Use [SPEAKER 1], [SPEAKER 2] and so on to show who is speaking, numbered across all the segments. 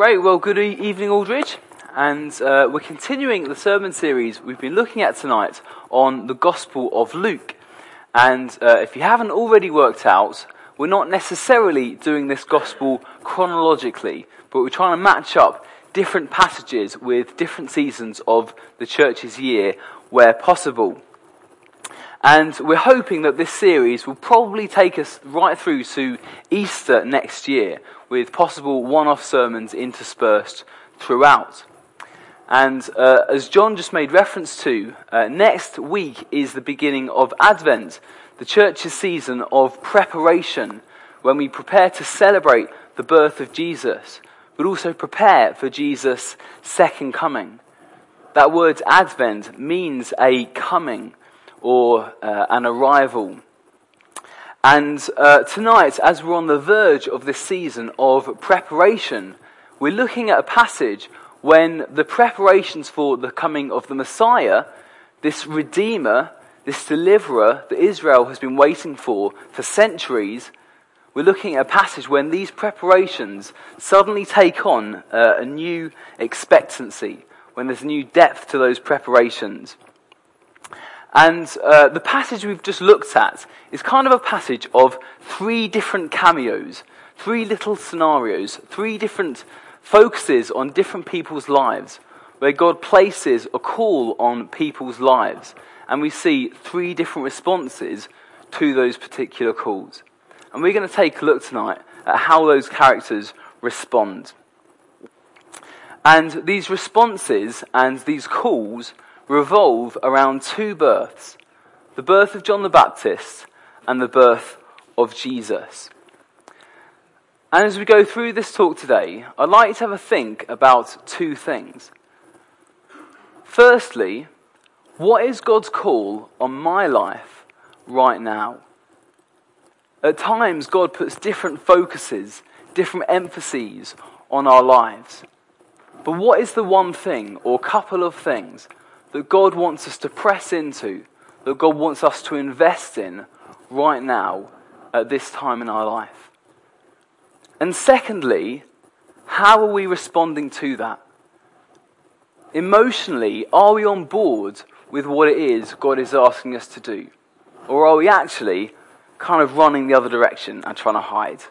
[SPEAKER 1] Great, well, good evening, Aldridge. And uh, we're continuing the sermon series we've been looking at tonight on the Gospel of Luke. And uh, if you haven't already worked out, we're not necessarily doing this Gospel chronologically, but we're trying to match up different passages with different seasons of the church's year where possible. And we're hoping that this series will probably take us right through to Easter next year, with possible one off sermons interspersed throughout. And uh, as John just made reference to, uh, next week is the beginning of Advent, the church's season of preparation, when we prepare to celebrate the birth of Jesus, but also prepare for Jesus' second coming. That word Advent means a coming or uh, an arrival. And uh, tonight, as we're on the verge of this season of preparation, we're looking at a passage when the preparations for the coming of the Messiah, this Redeemer, this deliverer that Israel has been waiting for for centuries, we're looking at a passage when these preparations suddenly take on uh, a new expectancy, when there's a new depth to those preparations. And uh, the passage we've just looked at is kind of a passage of three different cameos, three little scenarios, three different focuses on different people's lives, where God places a call on people's lives. And we see three different responses to those particular calls. And we're going to take a look tonight at how those characters respond. And these responses and these calls revolve around two births the birth of John the Baptist and the birth of Jesus. And as we go through this talk today, I'd like you to have a think about two things. Firstly, what is God's call on my life right now? At times, God puts different focuses, different emphases on our lives. But what is the one thing or couple of things that God wants us to press into, that God wants us to invest in right now at this time in our life? And secondly, how are we responding to that? Emotionally, are we on board with what it is God is asking us to do? Or are we actually kind of running the other direction and trying to hide?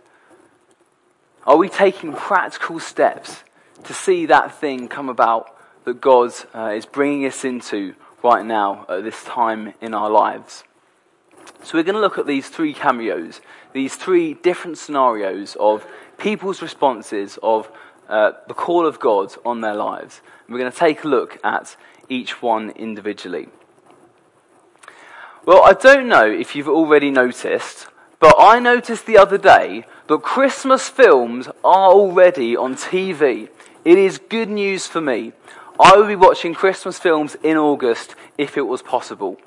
[SPEAKER 1] Are we taking practical steps to see that thing come about that God uh, is bringing us into right now at this time in our lives. So, we're going to look at these three cameos, these three different scenarios of people's responses of uh, the call of God on their lives. And we're going to take a look at each one individually. Well, I don't know if you've already noticed, but I noticed the other day that Christmas films are already on TV. It is good news for me. I would be watching Christmas films in August if it was possible.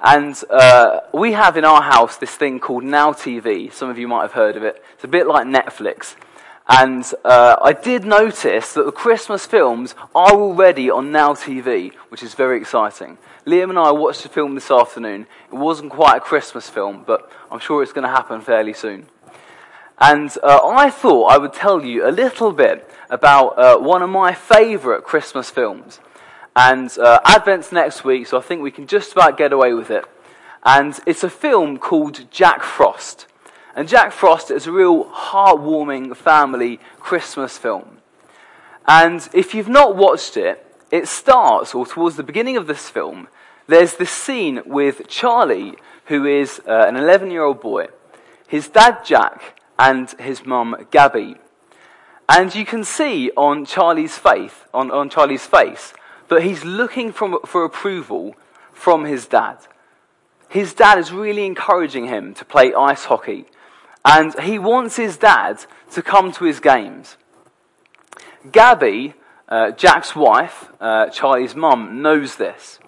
[SPEAKER 1] And uh, we have in our house this thing called Now TV. Some of you might have heard of it. It's a bit like Netflix. And uh, I did notice that the Christmas films are already on Now TV, which is very exciting. Liam and I watched a film this afternoon. It wasn't quite a Christmas film, but I'm sure it's going to happen fairly soon. And uh, I thought I would tell you a little bit about uh, one of my favourite Christmas films. And uh, Advent's next week, so I think we can just about get away with it. And it's a film called Jack Frost. And Jack Frost is a real heartwarming family Christmas film. And if you've not watched it, it starts, or towards the beginning of this film, there's this scene with Charlie, who is uh, an 11 year old boy, his dad Jack, and his mum, Gabby. And you can see on Charlie's face, on, on Charlie's face that he's looking from, for approval from his dad. His dad is really encouraging him to play ice hockey. And he wants his dad to come to his games. Gabby, uh, Jack's wife, uh, Charlie's mum, knows this.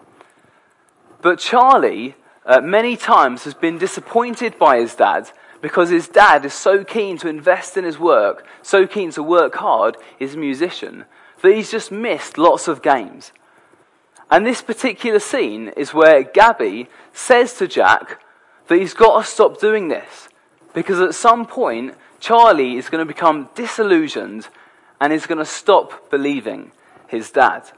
[SPEAKER 1] But Charlie, uh, many times, has been disappointed by his dad because his dad is so keen to invest in his work, so keen to work hard, he's a musician, that he's just missed lots of games. And this particular scene is where Gabby says to Jack that he's got to stop doing this because at some point, Charlie is going to become disillusioned and is going to stop believing his dad.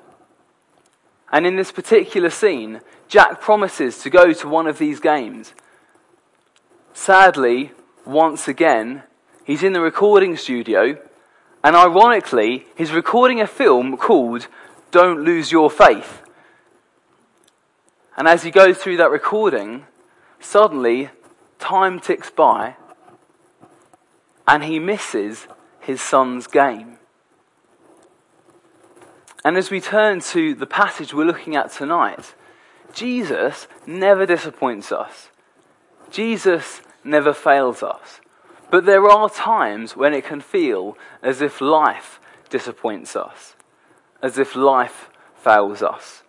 [SPEAKER 1] And in this particular scene, Jack promises to go to one of these games. Sadly, once again, he's in the recording studio, and ironically, he's recording a film called Don't Lose Your Faith. And as he goes through that recording, suddenly time ticks by, and he misses his son's game. And as we turn to the passage we're looking at tonight, Jesus never disappoints us. Jesus never fails us. But there are times when it can feel as if life disappoints us, as if life fails us.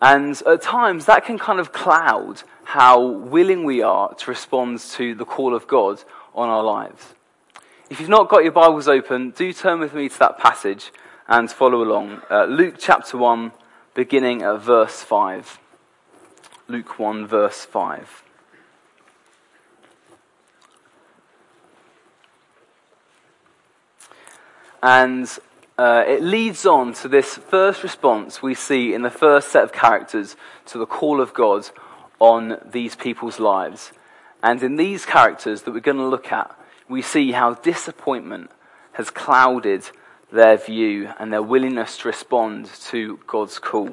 [SPEAKER 1] And at times that can kind of cloud how willing we are to respond to the call of God on our lives. If you've not got your Bibles open, do turn with me to that passage and follow along. Uh, Luke chapter 1, beginning at verse 5. Luke 1, verse 5. And uh, it leads on to this first response we see in the first set of characters to the call of God on these people's lives. And in these characters that we're going to look at, we see how disappointment has clouded their view and their willingness to respond to God's call.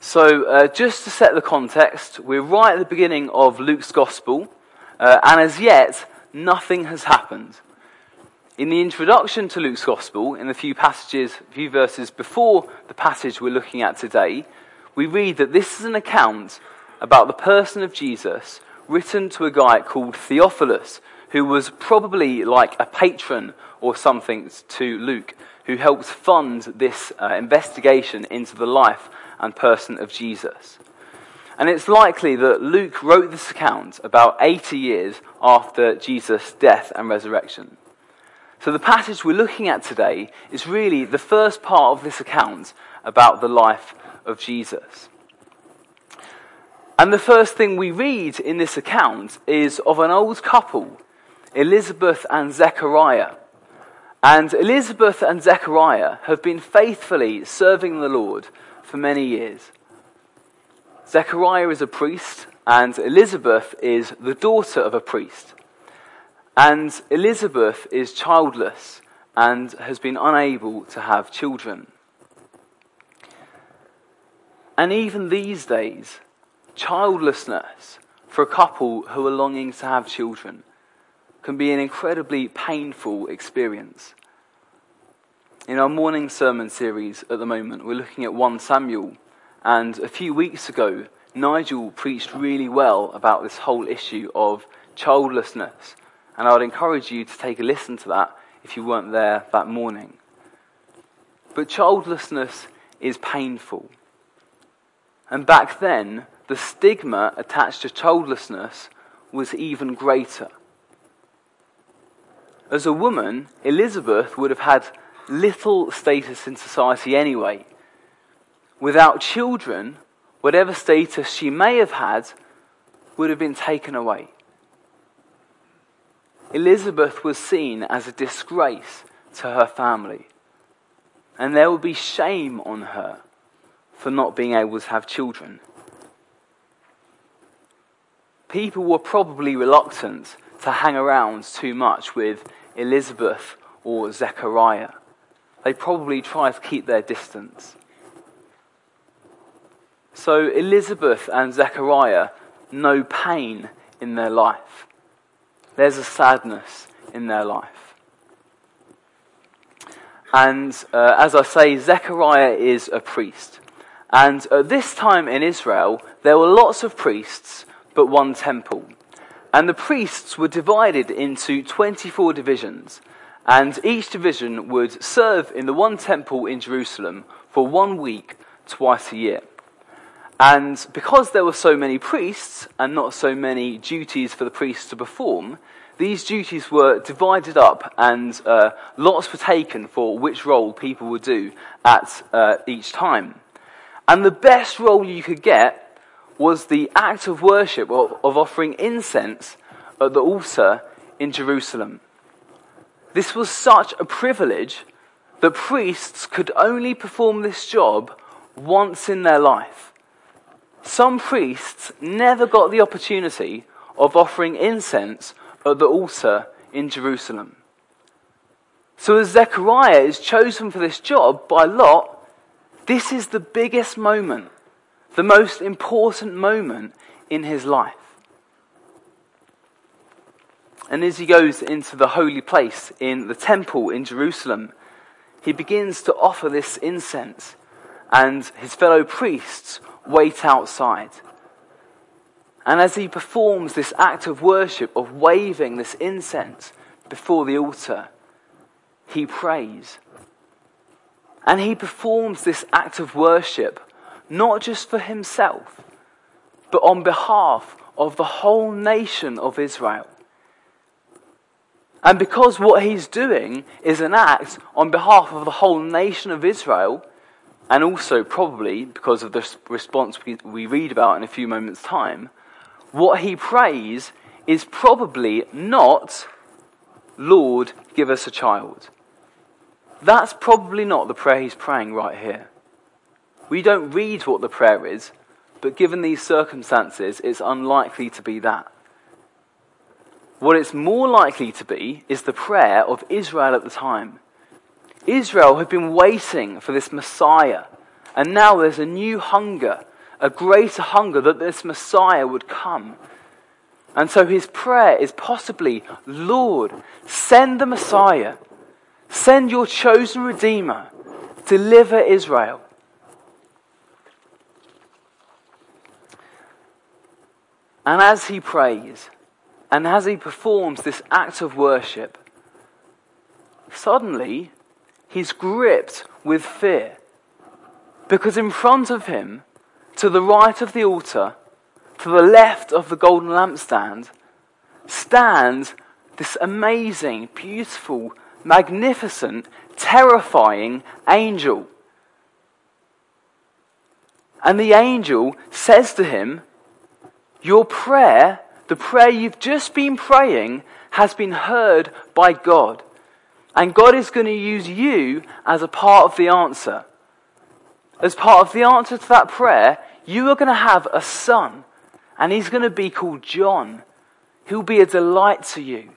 [SPEAKER 1] So, uh, just to set the context, we're right at the beginning of Luke's Gospel, uh, and as yet, nothing has happened. In the introduction to Luke's Gospel, in the few passages, few verses before the passage we're looking at today, we read that this is an account about the person of Jesus written to a guy called Theophilus, who was probably like a patron or something to Luke, who helped fund this uh, investigation into the life and person of Jesus. And it's likely that Luke wrote this account about 80 years after Jesus' death and resurrection. So the passage we're looking at today is really the first part of this account about the life of Jesus. And the first thing we read in this account is of an old couple Elizabeth and Zechariah. And Elizabeth and Zechariah have been faithfully serving the Lord for many years. Zechariah is a priest, and Elizabeth is the daughter of a priest. And Elizabeth is childless and has been unable to have children. And even these days, childlessness for a couple who are longing to have children can be an incredibly painful experience. In our morning sermon series at the moment, we're looking at 1 Samuel, and a few weeks ago, Nigel preached really well about this whole issue of childlessness, and I would encourage you to take a listen to that if you weren't there that morning. But childlessness is painful. And back then, the stigma attached to childlessness was even greater. As a woman, Elizabeth would have had little status in society anyway. Without children, whatever status she may have had would have been taken away. Elizabeth was seen as a disgrace to her family, and there would be shame on her for not being able to have children. People were probably reluctant to hang around too much with Elizabeth or Zechariah. They probably try to keep their distance. So Elizabeth and Zechariah know pain in their life. There's a sadness in their life. And uh, as I say, Zechariah is a priest. And at this time in Israel, there were lots of priests, but one temple. And the priests were divided into 24 divisions, and each division would serve in the one temple in Jerusalem for one week, twice a year. And because there were so many priests and not so many duties for the priests to perform, these duties were divided up and uh, lots were taken for which role people would do at uh, each time. And the best role you could get was the act of worship of, of offering incense at the altar in Jerusalem. this was such a privilege that priests could only perform this job once in their life. Some priests never got the opportunity of offering incense at the altar in Jerusalem. So, as Zechariah is chosen for this job by Lot, this is the biggest moment, the most important moment in his life. And as he goes into the holy place in the temple in Jerusalem, he begins to offer this incense, and his fellow priests wait outside. And as he performs this act of worship of waving this incense before the altar, he prays. And he performs this act of worship not just for himself, but on behalf of the whole nation of Israel. And because what he's doing is an act on behalf of the whole nation of Israel, and also probably because of the response we, read about in a few moments' time, what he prays is probably not, Lord, give us a child. That's probably not the prayer he's praying right here. We don't read what the prayer is, but given these circumstances, it's unlikely to be that. What it's more likely to be is the prayer of Israel at the time. Israel had been waiting for this Messiah, and now there's a new hunger, a greater hunger that this Messiah would come. And so his prayer is possibly, Lord, send the Messiah, send your chosen Redeemer, deliver Israel. And as he prays, and as he performs this act of worship, suddenly he's gripped with fear. Because in front of him, to the right of the altar, to the left of the golden lampstand, stands this amazing, beautiful, magnificent, terrifying angel. And the angel says to him, Your prayer the prayer you've just been praying has been heard by God. And God is going to use you as a part of the answer. As part of the answer to that prayer, you are going to have a son. And he's going to be called John. He'll be a delight to you.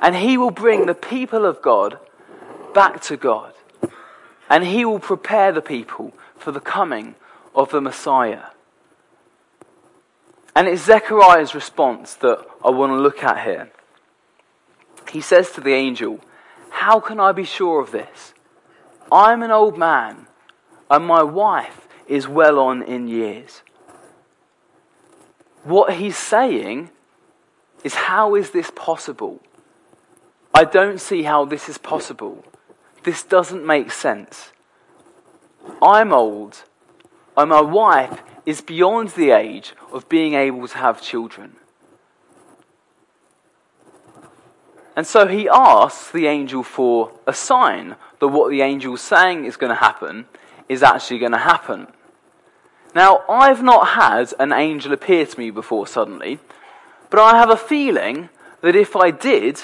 [SPEAKER 1] And he will bring the people of God back to God. And he will prepare the people for the coming of the Messiah. And it's Zechariah's response that I want to look at here. He says to the angel, How can I be sure of this? I'm an old man, and my wife is well on in years. What he's saying is, How is this possible? I don't see how this is possible. This doesn't make sense. I'm old, and my wife is beyond the age of being able to have children. And so he asks the angel for a sign that what the angel is saying is going to happen is actually going to happen. Now, I've not had an angel appear to me before suddenly, but I have a feeling that if I did,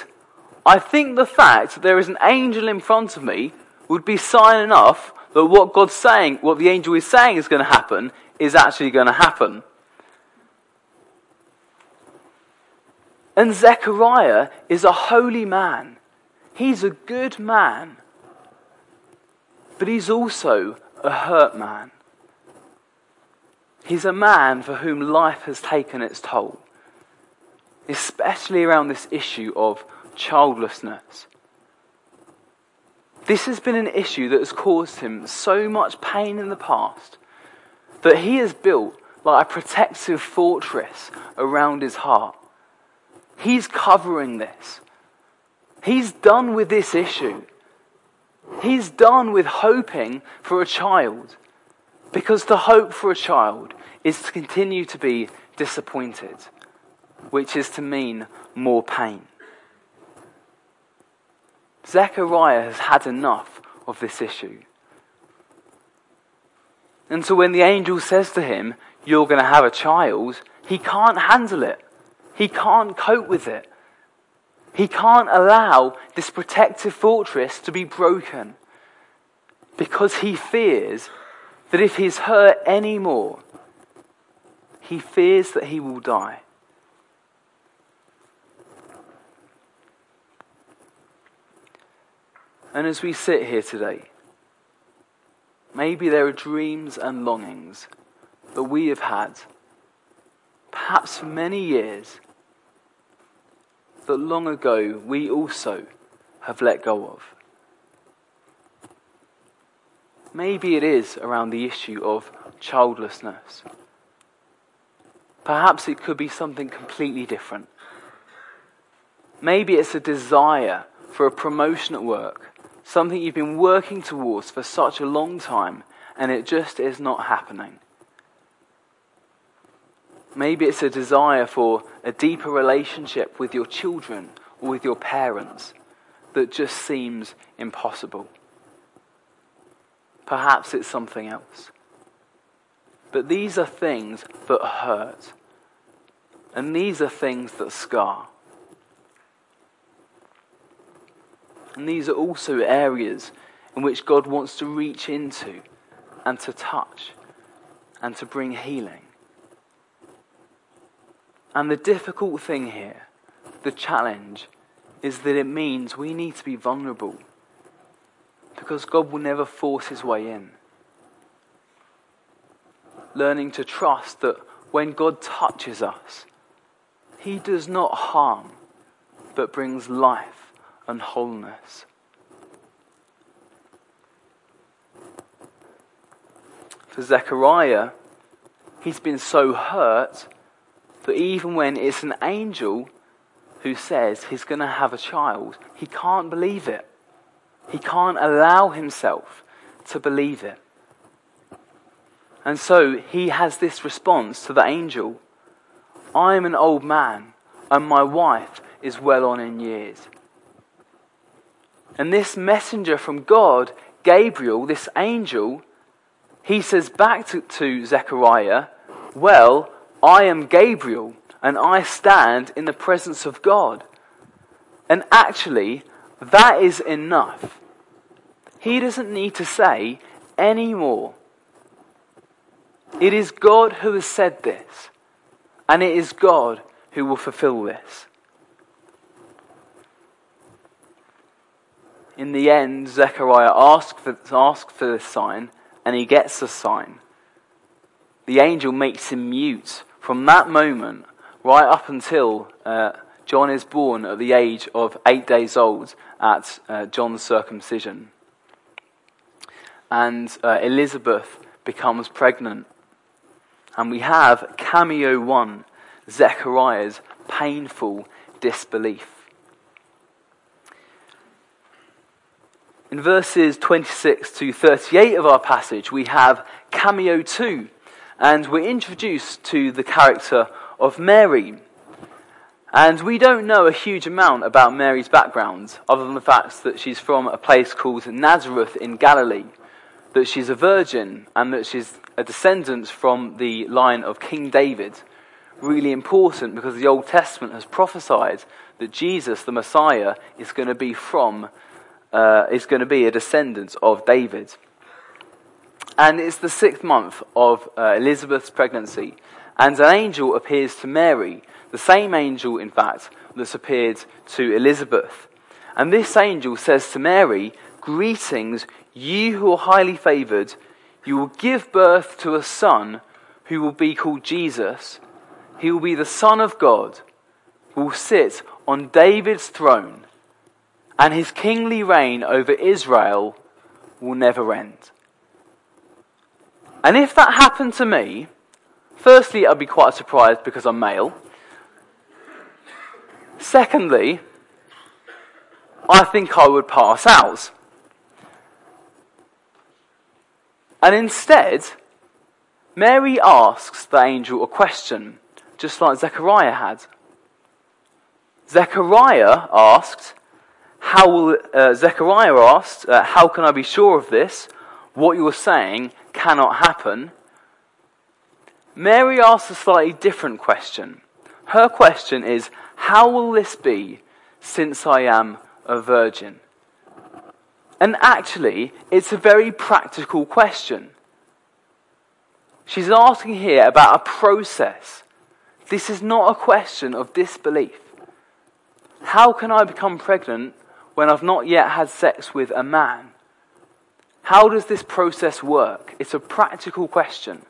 [SPEAKER 1] I think the fact that there is an angel in front of me would be sign enough that what God's saying, what the angel is saying is going to happen, is actually going to happen. And Zechariah is a holy man. He's a good man. But he's also a hurt man. He's a man for whom life has taken its toll, especially around this issue of childlessness. This has been an issue that has caused him so much pain in the past that he has built like a protective fortress around his heart. He's covering this. He's done with this issue. He's done with hoping for a child. Because to hope for a child is to continue to be disappointed, which is to mean more pain. Zechariah has had enough of this issue. And so when the angel says to him, You're going to have a child, he can't handle it. He can't cope with it. He can't allow this protective fortress to be broken because he fears that if he's hurt any more, he fears that he will die. And as we sit here today, maybe there are dreams and longings that we have had, perhaps for many years, that long ago we also have let go of. Maybe it is around the issue of childlessness. Perhaps it could be something completely different. Maybe it's a desire for a promotion at work, something you've been working towards for such a long time, and it just is not happening. Maybe it's a desire for a deeper relationship with your children or with your parents that just seems impossible. Perhaps it's something else. But these are things that hurt. And these are things that scar. And these are also areas in which God wants to reach into and to touch and to bring healing. And the difficult thing here, the challenge, is that it means we need to be vulnerable. Because God will never force his way in. Learning to trust that when God touches us, he does not harm, but brings life and wholeness. For Zechariah, he's been so hurt but even when it's an angel who says he's going to have a child, he can't believe it. He can't allow himself to believe it. And so he has this response to the angel I am an old man, and my wife is well on in years. And this messenger from God, Gabriel, this angel, he says back to, to Zechariah, Well, I am Gabriel and I stand in the presence of God. And actually, that is enough. He doesn't need to say any more. It is God who has said this, and it is God who will fulfill this. In the end, Zechariah asks for, asks for this sign, and he gets the sign. The angel makes him mute from that moment right up until uh, John is born at the age of eight days old at uh, John's circumcision. And uh, Elizabeth becomes pregnant. And we have cameo one, Zechariah's painful disbelief. In verses 26 to 38 of our passage, we have cameo two, and we're introduced to the character of Mary. And we don't know a huge amount about Mary's background, other than the fact that she's from a place called Nazareth in Galilee, that she's a virgin, and that she's a descendant from the line of King David. Really important because the Old Testament has prophesied that Jesus, the Messiah, is going to be from, uh, is going to be a descendant of David. And it's the sixth month of uh, Elizabeth's pregnancy. And an angel appears to Mary, the same angel, in fact, that's appeared to Elizabeth. And this angel says to Mary, Greetings, you who are highly favored. You will give birth to a son who will be called Jesus. He will be the Son of God, will sit on David's throne, and his kingly reign over Israel will never end. And if that happened to me, firstly, I'd be quite surprised because I'm male. Secondly, I think I would pass out. And instead, Mary asks the angel a question, just like Zechariah had. Zechariah asked, how will, uh, Zechariah asked, uh, How can I be sure of this? What you're saying cannot happen. Mary asks a slightly different question. Her question is, How will this be since I am a virgin? And actually, it's a very practical question. She's asking here about a process. This is not a question of disbelief. How can I become pregnant when I've not yet had sex with a man? How does this process work? It's a practical question.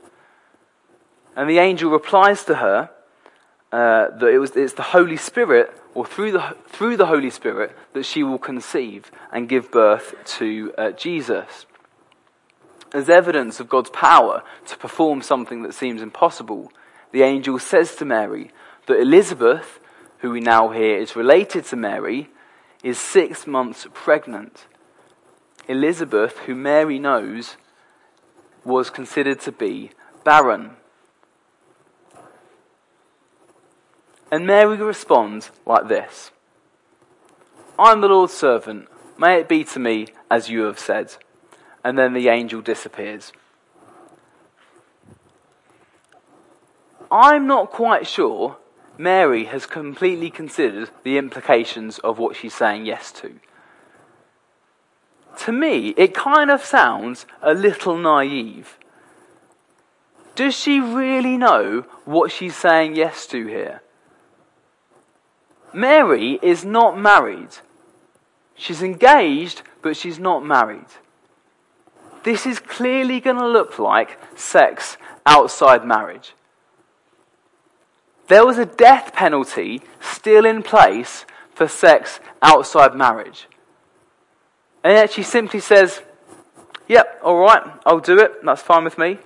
[SPEAKER 1] And the angel replies to her uh, that it was, it's the Holy Spirit, or through the, through the Holy Spirit, that she will conceive and give birth to uh, Jesus. As evidence of God's power to perform something that seems impossible, the angel says to Mary that Elizabeth, who we now hear is related to Mary, is six months pregnant. Elizabeth, who Mary knows, was considered to be barren. And Mary responds like this I'm the Lord's servant. May it be to me as you have said. And then the angel disappears. I'm not quite sure Mary has completely considered the implications of what she's saying yes to. To me, it kind of sounds a little naive. Does she really know what she's saying yes to here? Mary is not married. She's engaged, but she's not married. This is clearly going to look like sex outside marriage. There was a death penalty still in place for sex outside marriage. And yet she simply says, Yep, all right, I'll do it. That's fine with me.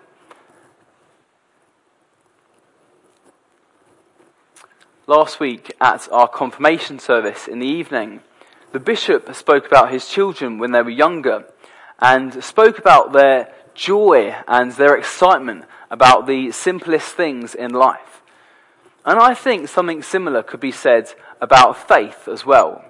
[SPEAKER 1] Last week at our confirmation service in the evening, the bishop spoke about his children when they were younger and spoke about their joy and their excitement about the simplest things in life. And I think something similar could be said about faith as well.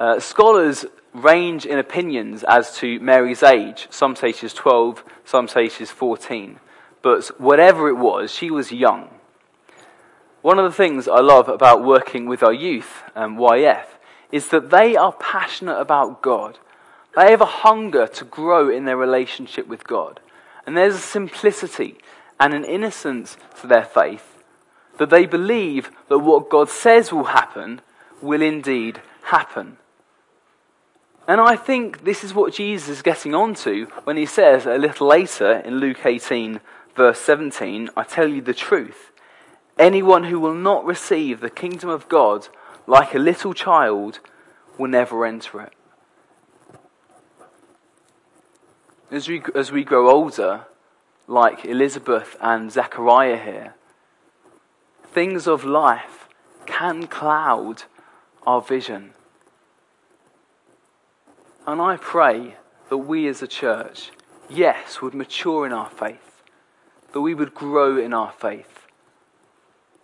[SPEAKER 1] Uh, scholars range in opinions as to Mary's age. Some say she's 12, some say she's 14. But whatever it was, she was young. One of the things I love about working with our youth, um, YF, is that they are passionate about God. They have a hunger to grow in their relationship with God. And there's a simplicity and an innocence to their faith that they believe that what God says will happen will indeed happen. And I think this is what Jesus is getting onto when he says a little later in Luke 18, verse 17, I tell you the truth. Anyone who will not receive the kingdom of God like a little child will never enter it. As we, as we grow older, like Elizabeth and Zechariah here, things of life can cloud our vision. And I pray that we as a church, yes, would mature in our faith, that we would grow in our faith,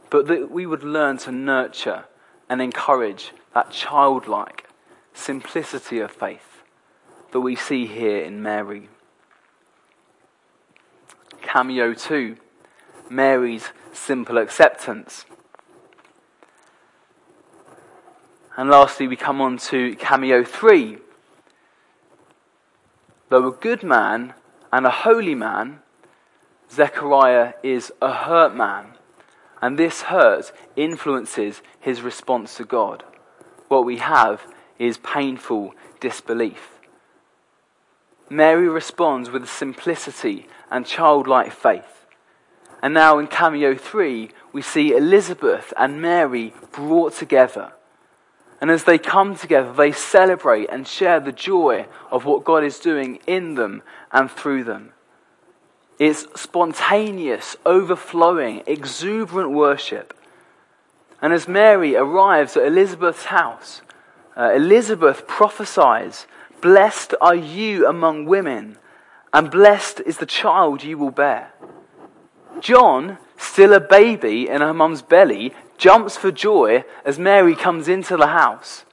[SPEAKER 1] but that we would learn to nurture and encourage that childlike simplicity of faith that we see here in Mary. Cameo 2 Mary's simple acceptance. And lastly, we come on to Cameo 3 Though a good man and a holy man, Zechariah is a hurt man. And this hurt influences his response to God. What we have is painful disbelief. Mary responds with simplicity and childlike faith. And now in Cameo 3, we see Elizabeth and Mary brought together and as they come together, they celebrate and share the joy of what God is doing in them and through them. It's spontaneous, overflowing, exuberant worship. And as Mary arrives at Elizabeth's house, uh, Elizabeth prophesies, Blessed are you among women, and blessed is the child you will bear. John, still a baby in her mum's belly, jumps for joy as Mary comes into the house.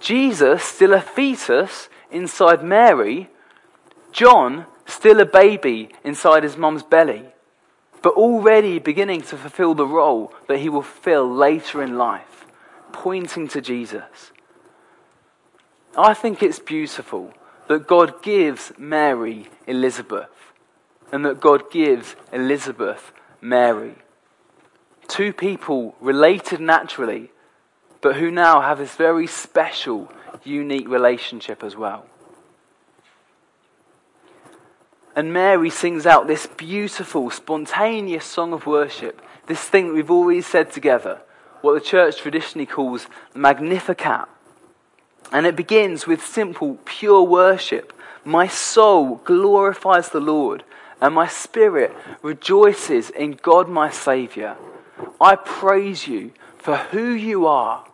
[SPEAKER 1] Jesus, still a fetus inside Mary. John, still a baby inside his mum's belly, but already beginning to fulfill the role that he will fill later in life pointing to Jesus. I think it's beautiful that God gives Mary Elizabeth and that God gives Elizabeth Mary. Two people related naturally, but who now have this very special, unique relationship as well. And Mary sings out this beautiful, spontaneous song of worship, this thing that we've always said together, what the church traditionally calls Magnificat. And it begins with simple, pure worship. My soul glorifies the Lord, and my spirit rejoices in God my Saviour. I praise you for who you are.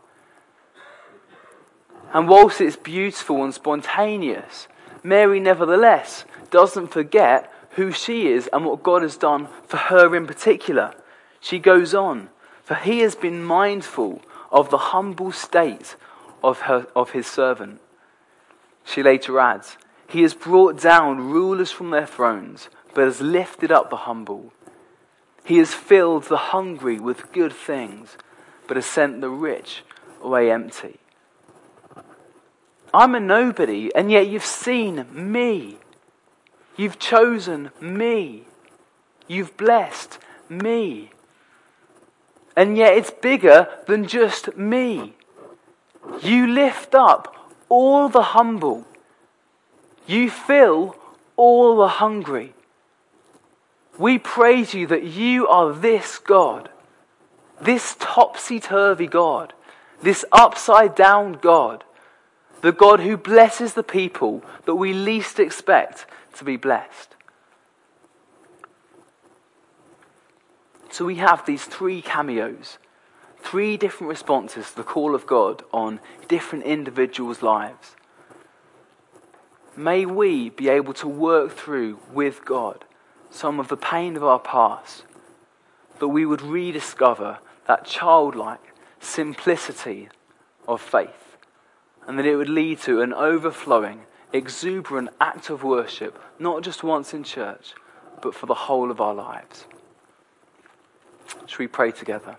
[SPEAKER 1] And whilst it's beautiful and spontaneous, Mary nevertheless doesn't forget who she is and what God has done for her in particular. She goes on, for he has been mindful of the humble state of, her, of his servant. She later adds, He has brought down rulers from their thrones, but has lifted up the humble. He has filled the hungry with good things, but has sent the rich away empty. I'm a nobody, and yet you've seen me. You've chosen me. You've blessed me. And yet it's bigger than just me. You lift up all the humble. You fill all the hungry. We praise you that you are this God, this topsy turvy God, this upside down God, the God who blesses the people that we least expect to be blessed. So we have these three cameos, three different responses to the call of God on different individuals' lives. May we be able to work through with God some of the pain of our past, that we would rediscover that childlike simplicity of faith, and that it would lead to an overflowing, exuberant act of worship, not just once in church, but for the whole of our lives. Should we pray together?